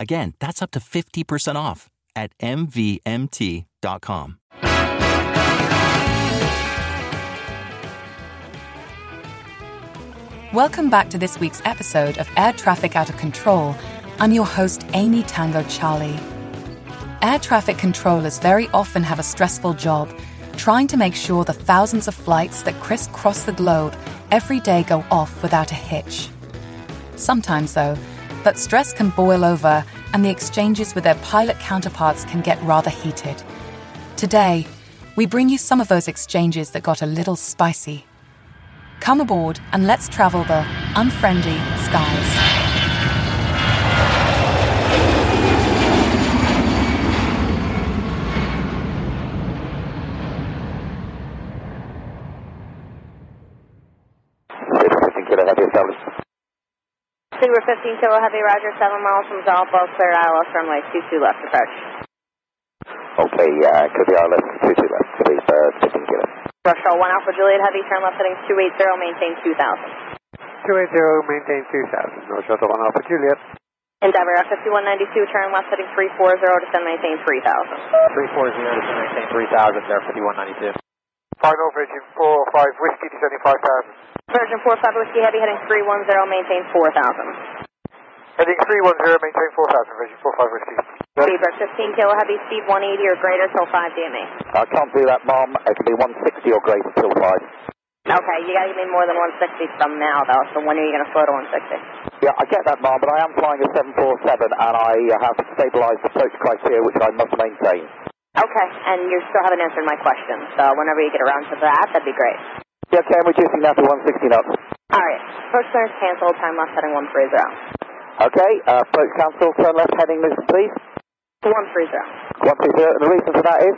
Again, that's up to 50% off at MVMT.com. Welcome back to this week's episode of Air Traffic Out of Control. I'm your host, Amy Tango Charlie. Air traffic controllers very often have a stressful job trying to make sure the thousands of flights that crisscross the globe every day go off without a hitch. Sometimes, though, that stress can boil over and the exchanges with their pilot counterparts can get rather heated. Today, we bring you some of those exchanges that got a little spicy. Come aboard and let's travel the unfriendly skies. Kilo Heavy established. Sigma 15 Kilo Heavy, Roger, 7 miles from Zalpo, cleared ILS runway 22 left approach. Okay, uh, could be ILS 22 left, please, uh, 15 Kilo. Rush 1 Alpha Juliet Heavy, turn left heading 280, maintain 2000. 280, maintain 2000. No shuttle 1 Alpha Juliet. Endeavor F5192, turn left heading 340, descend maintain 3000. 340, descend maintain 3000, there 5192. Final Virgin 45 Whiskey, descending 5000. Virgin 45 Whiskey Heavy, heading 310, maintain 4000. Heading 310, maintain 4000, Virgin 45 Whiskey. Beaver 15 Kilo Heavy, speed 180 or greater till 5 DME. I can't do that, Mom. It can be 160 or greater till 5. Okay, you gotta give me more than 160 from now, though, so when are you gonna float to 160? Yeah, I get that, Mom, but I am flying a 747 and I uh, have stabilized approach criteria, which I must maintain. Okay, and you still haven't answered my question, so whenever you get around to that, that'd be great. Yeah, okay, I'm reducing now to 160 knots. Alright, approach clearance canceled, time left heading 130. Okay, uh, approach cancel, turn left heading, please. 130. 130, and the reason for that is?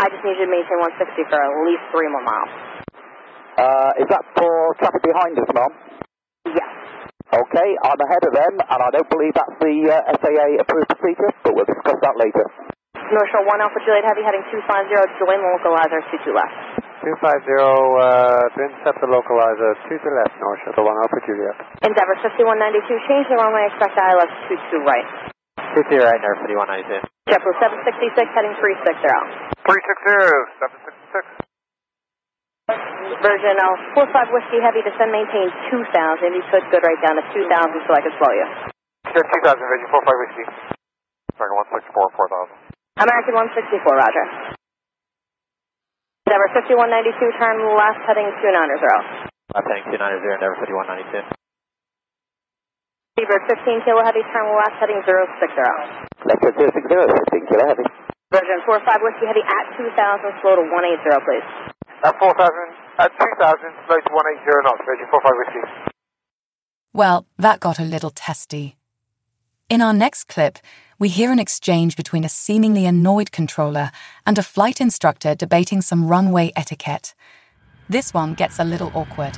I just need you to maintain 160 for at least three more miles. Uh, is that for traffic behind us, Mom? Yes. Okay, I'm ahead of them, and I don't believe that's the uh, FAA approved procedure, but we'll discuss that later. North Shore 1 Alpha Juliet Heavy heading 250, join the localizer 22 left. 250, uh, to intercept the localizer, 2 to left, North Shuttle 1 Alpha Juliet. Endeavor 5192, change the runway, expect ILS 22 right. 22 right, there 5192. JetBlue 766 heading 360. 360, 766. Virgin uh, 45 Whiskey Heavy, descend maintain 2000. If you could, go right down to 2000 so I can slow you. Sure, 2000, Virgin 45 Whiskey. American 164, 4000. American 164, roger. Endeavor 5192, turn left heading 290. Left heading 290, Endeavor 5192. Seabird 15 Kilo Heavy, turn left heading 060. Left at 060, 15 Kilo Heavy. Virgin 45 Whiskey Heavy at 2000, slow to 180, please. At 4000, at 2000, slow to 180 knots, Virgin 45 Whiskey. Well, that got a little testy. In our next clip, we hear an exchange between a seemingly annoyed controller and a flight instructor debating some runway etiquette. This one gets a little awkward.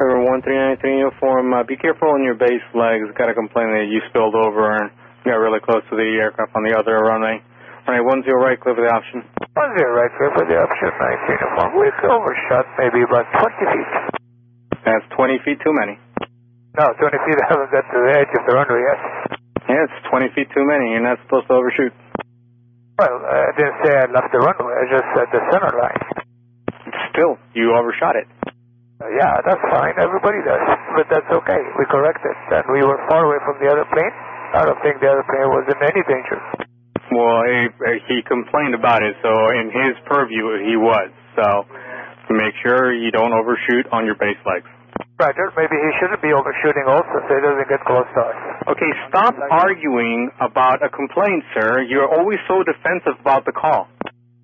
River 1393 uniform, uh, be careful on your base legs. Got a complaint that you spilled over and got really close to the aircraft on the other runway. Runway 10 right, clear for the option. 10 right, clear for the option, 19 uniform. We've overshot maybe about 20 feet. That's 20 feet too many. No, 20 feet, I haven't got to the edge of the runway yet. Yeah, it's 20 feet too many. You're not supposed to overshoot. Well, I didn't say I left the runway, I just said the center line. Still, you overshot it. Uh, yeah, that's fine. Everybody does. But that's okay. We corrected. And we were far away from the other plane. I don't think the other plane was in any danger. Well, he, he complained about it, so in his purview, he was. So make sure you don't overshoot on your base legs. Roger. Maybe he shouldn't be overshooting also so he doesn't get close to us. Okay, stop arguing about a complaint, sir. You're always so defensive about the call.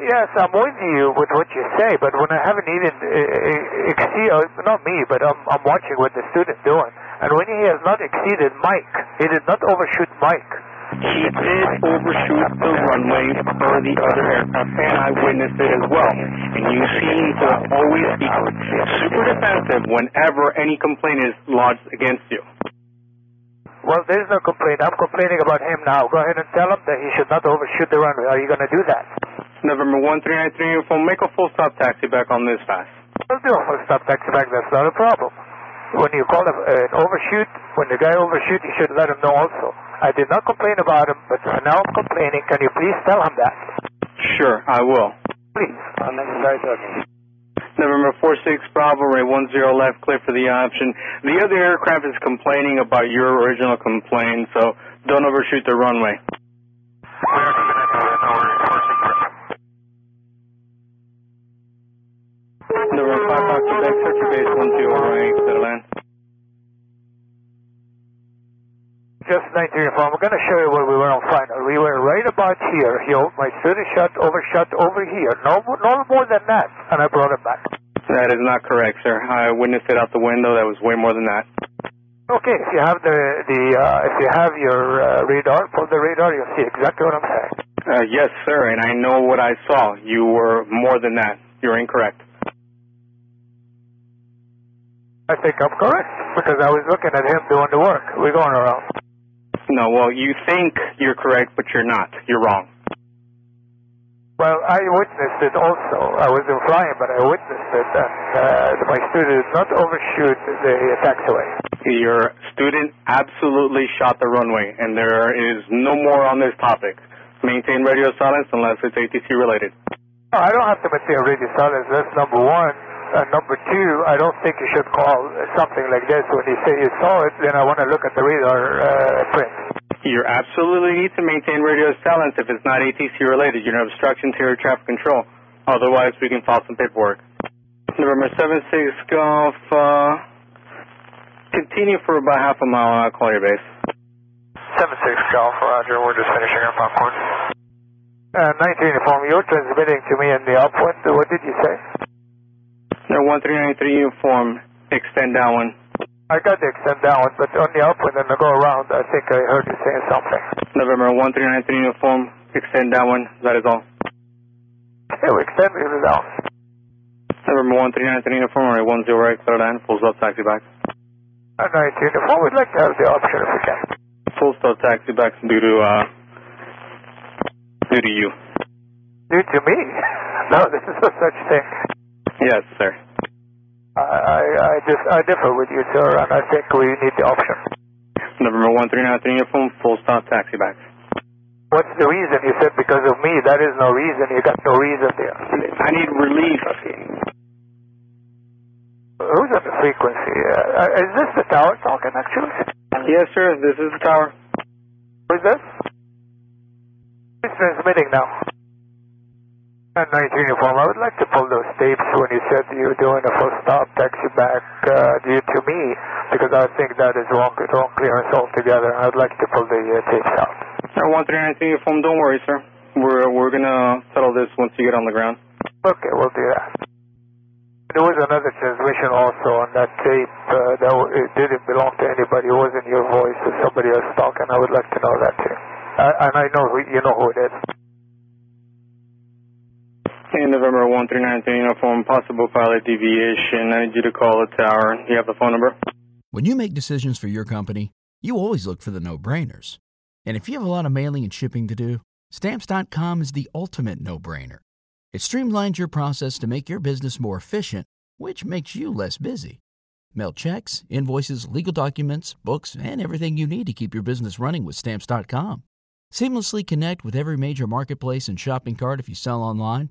Yes, I'm with you with what you say, but when I haven't even uh, exceeded, not me, but I'm, I'm watching what the student's doing, and when he has not exceeded Mike, he did not overshoot Mike. He did overshoot the runway for the other aircraft, and I witnessed it as well. And you seem to always be super defensive whenever any complaint is lodged against you. Well, there's no complaint. I'm complaining about him now. Go ahead and tell him that he should not overshoot the runway. Are you going to do that? November 1393 uniform, make a full stop taxi back on this fast. I'll do a full stop taxi back. That's not a problem. When you call him an overshoot, when the guy overshoots, you should let him know also. I did not complain about him, but now I'm complaining. Can you please tell him that? Sure, I will. Please. I'm necessary talking. November 46 Bravo, Ray 10 left, clear for the option. The other aircraft is complaining about your original complaint, so don't overshoot the runway. November 5 Fox Quebec, sector base 10 right, clear to land. Just 19 uniform. I'm going to show you where we were on final. We were right about here. He, my student shot overshot over here. No, no more than that. And I brought it back. That is not correct, sir. I witnessed it out the window. That was way more than that. Okay, if you have the the uh, if you have your uh, radar, pull the radar, you'll see exactly what I'm saying. Uh, yes, sir, and I know what I saw. You were more than that. You're incorrect. I think I'm correct because I was looking at him doing the work. We're going around. No, well, you think you're correct, but you're not. You're wrong. Well, I witnessed it also. I wasn't flying, but I witnessed it, and uh, my student did not overshoot the taxiway. Your student absolutely shot the runway, and there is no more on this topic. Maintain radio silence unless it's ATC related. No, I don't have to maintain radio silence. That's number one. And number two, I don't think you should call something like this when you say you saw it. Then I want to look at the radar uh, print. You absolutely need to maintain radio silence if it's not ATC related. You're an obstruction to your traffic control. Otherwise, we can file some paperwork. November 76 Golf, uh, continue for about half a mile and I'll call your base. 76 Golf, Roger. We're just finishing our popcorn. Uh, 19 uniform, you're transmitting to me in the upwind. What did you say? They're 1393 uniform, extend that one. I got the extend that one, but on the upwind and the go around, I think I heard you saying something. November 1393 uniform, extend that one. That is all. Yeah, we extended it down. November 1393 uniform, right 10 right, clear land, full stop taxi back. Uh, 19 uniform, we'd like to have the option if we can. Full stop taxi back due to, uh, due to you. Due to me? No, this is no such thing. Yes, sir. I, I, I, just, I differ with you, sir, and I think we need the option. November 1393 uniform, full stop taxi back. What's the reason? You said because of me. That is no reason. You got no reason there. I need relief. Who's on the frequency? Uh, is this the tower talking, actually? Yes, sir, this is the tower. Who's this? Who's transmitting now? 19 uniform, I would like to pull those tapes when you said you were doing a full stop taxi back uh, due to me, because I think that is wrong, wrong clearance altogether. I'd like to pull the uh, tapes out. Sir, 1393 uniform, don't worry, sir. We're, we're gonna settle this once you get on the ground. Okay, we'll do that. There was another transmission also on that tape uh, that w- it didn't belong to anybody. It wasn't your voice. It was somebody else talking. I would like to know that too. Uh, and I know who, you know who it is. In November 1393 uniform, possible pilot deviation. I need you to call the tower. You have the phone number? When you make decisions for your company, you always look for the no brainers. And if you have a lot of mailing and shipping to do, stamps.com is the ultimate no brainer. It streamlines your process to make your business more efficient, which makes you less busy. Mail checks, invoices, legal documents, books, and everything you need to keep your business running with stamps.com. Seamlessly connect with every major marketplace and shopping cart if you sell online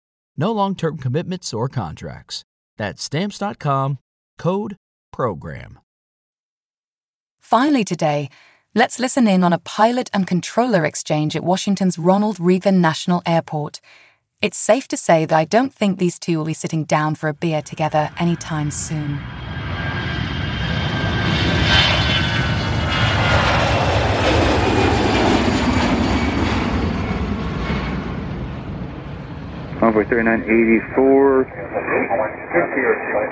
No long term commitments or contracts. That's Stamps.com code PROGRAM. Finally, today, let's listen in on a pilot and controller exchange at Washington's Ronald Reagan National Airport. It's safe to say that I don't think these two will be sitting down for a beer together anytime soon. Envoy 3984.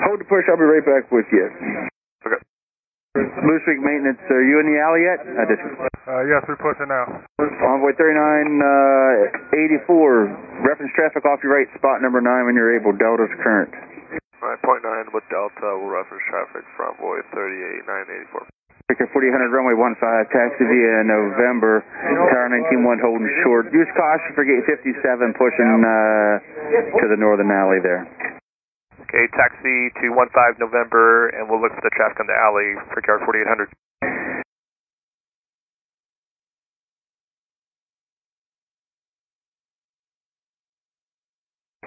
Hold the push, I'll be right back with you. Okay. Moose Creek Maintenance, are you in the alley yet? I just, Uh, yes, we're pushing now. Envoy 3984, reference traffic off your right, spot number 9 when you're able, Delta's current. 9.9 with Delta, we'll reference traffic from Envoy 38984. Victor 4800, runway 15, taxi via November, tower 191 holding short. Use caution for gate 57, pushing uh, to the northern alley there. Okay, taxi to 15 November, and we'll look for the traffic on the alley for car 4800.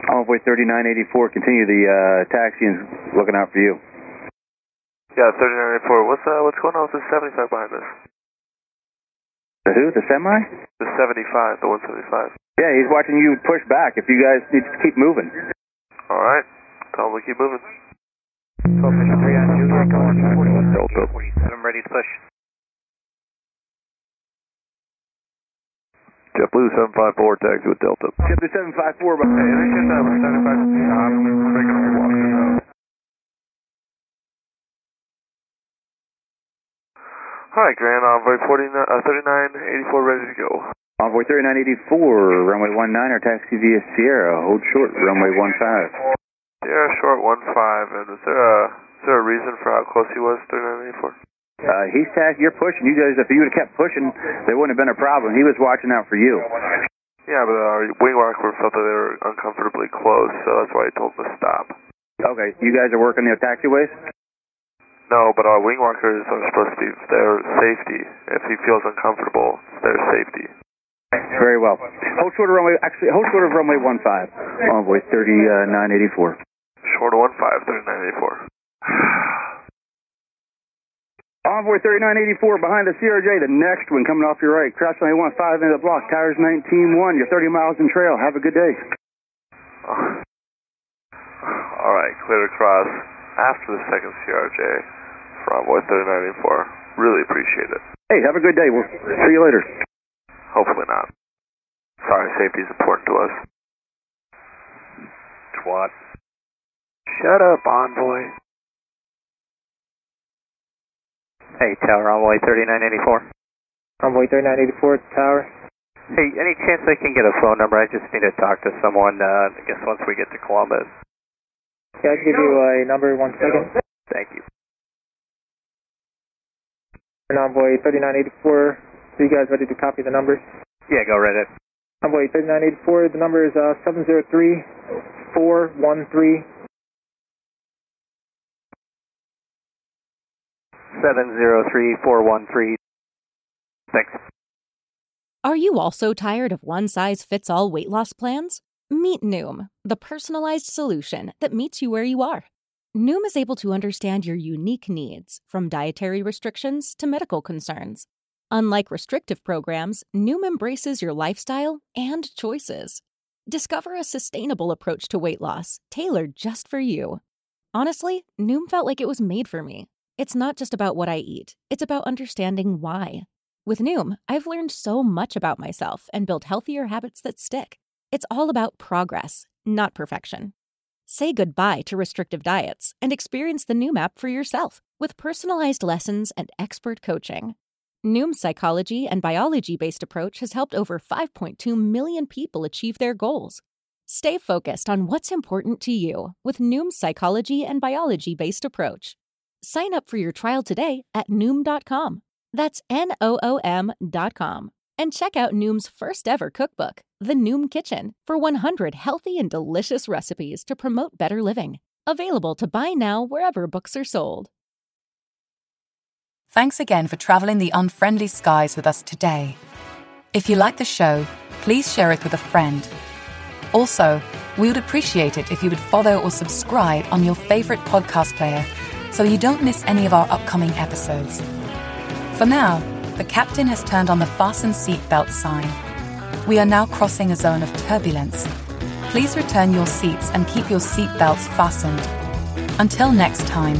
Envoy 3984, continue the uh, taxi and looking out for you. Yeah, 3984. What's uh, what's going on with the 75 behind us? The who? The semi? The 75, the 175. Yeah, he's watching you push back. If you guys need to keep moving. All right, tell him we keep moving. Delta. 47 ready to push. JetBlue 754, taxi with Delta. JetBlue 754, but Hey, they get that with 75. I'm making a walk this out. All right, Grand Envoy 49, uh, 3984 ready to go. Envoy 3984, runway 19, or taxi via Sierra. Hold short, runway 15. Yeah, short 15. And is there a is there a reason for how close he was 3984? Uh, he's task, you're pushing. You guys, if you would have kept pushing, there wouldn't have been a problem. He was watching out for you. Yeah, but our wing walker felt that they were uncomfortably close, so that's why he told them to stop. Okay, you guys are working the taxiways? No, but our wing walkers are supposed to be their safety. If he feels uncomfortable, it's their safety. Very well. Hold short of runway, actually, hold short of runway 15. Envoy 3984. Uh, short of 15, 3984. Envoy 3984 behind the CRJ, the next one coming off your right. Crash runway 15 into the block, tires 19-1. You're 30 miles in trail. Have a good day. All right, clear across after the second CRJ from Envoy 3984. Really appreciate it. Hey, have a good day. We'll see you later. Hopefully not. Sorry, safety is important to us. Twat. Shut up, Envoy. Hey, Tower Envoy 3984. Envoy 3984 Tower. Hey, any chance I can get a phone number? I just need to talk to someone, uh, I guess once we get to Columbus. Yeah, I can give you a number, one second. Thank you. Envoy 3984, so you guys ready to copy the number? Yeah, go right ahead. Envoy 3984, the number is uh, 703-413. 703413. Thanks. Are you also tired of one size fits all weight loss plans? Meet Noom, the personalized solution that meets you where you are. Noom is able to understand your unique needs, from dietary restrictions to medical concerns. Unlike restrictive programs, Noom embraces your lifestyle and choices. Discover a sustainable approach to weight loss, tailored just for you. Honestly, Noom felt like it was made for me. It's not just about what I eat, it's about understanding why. With Noom, I've learned so much about myself and built healthier habits that stick. It's all about progress, not perfection. Say goodbye to restrictive diets and experience the Noom app for yourself with personalized lessons and expert coaching. Noom's psychology and biology based approach has helped over 5.2 million people achieve their goals. Stay focused on what's important to you with Noom's psychology and biology based approach. Sign up for your trial today at Noom.com. That's N O O M.com. And check out Noom's first ever cookbook, The Noom Kitchen, for 100 healthy and delicious recipes to promote better living. Available to buy now wherever books are sold. Thanks again for traveling the unfriendly skies with us today. If you like the show, please share it with a friend. Also, we would appreciate it if you would follow or subscribe on your favorite podcast player so you don't miss any of our upcoming episodes. For now, the captain has turned on the fasten seatbelt sign. We are now crossing a zone of turbulence. Please return your seats and keep your seatbelts fastened. Until next time.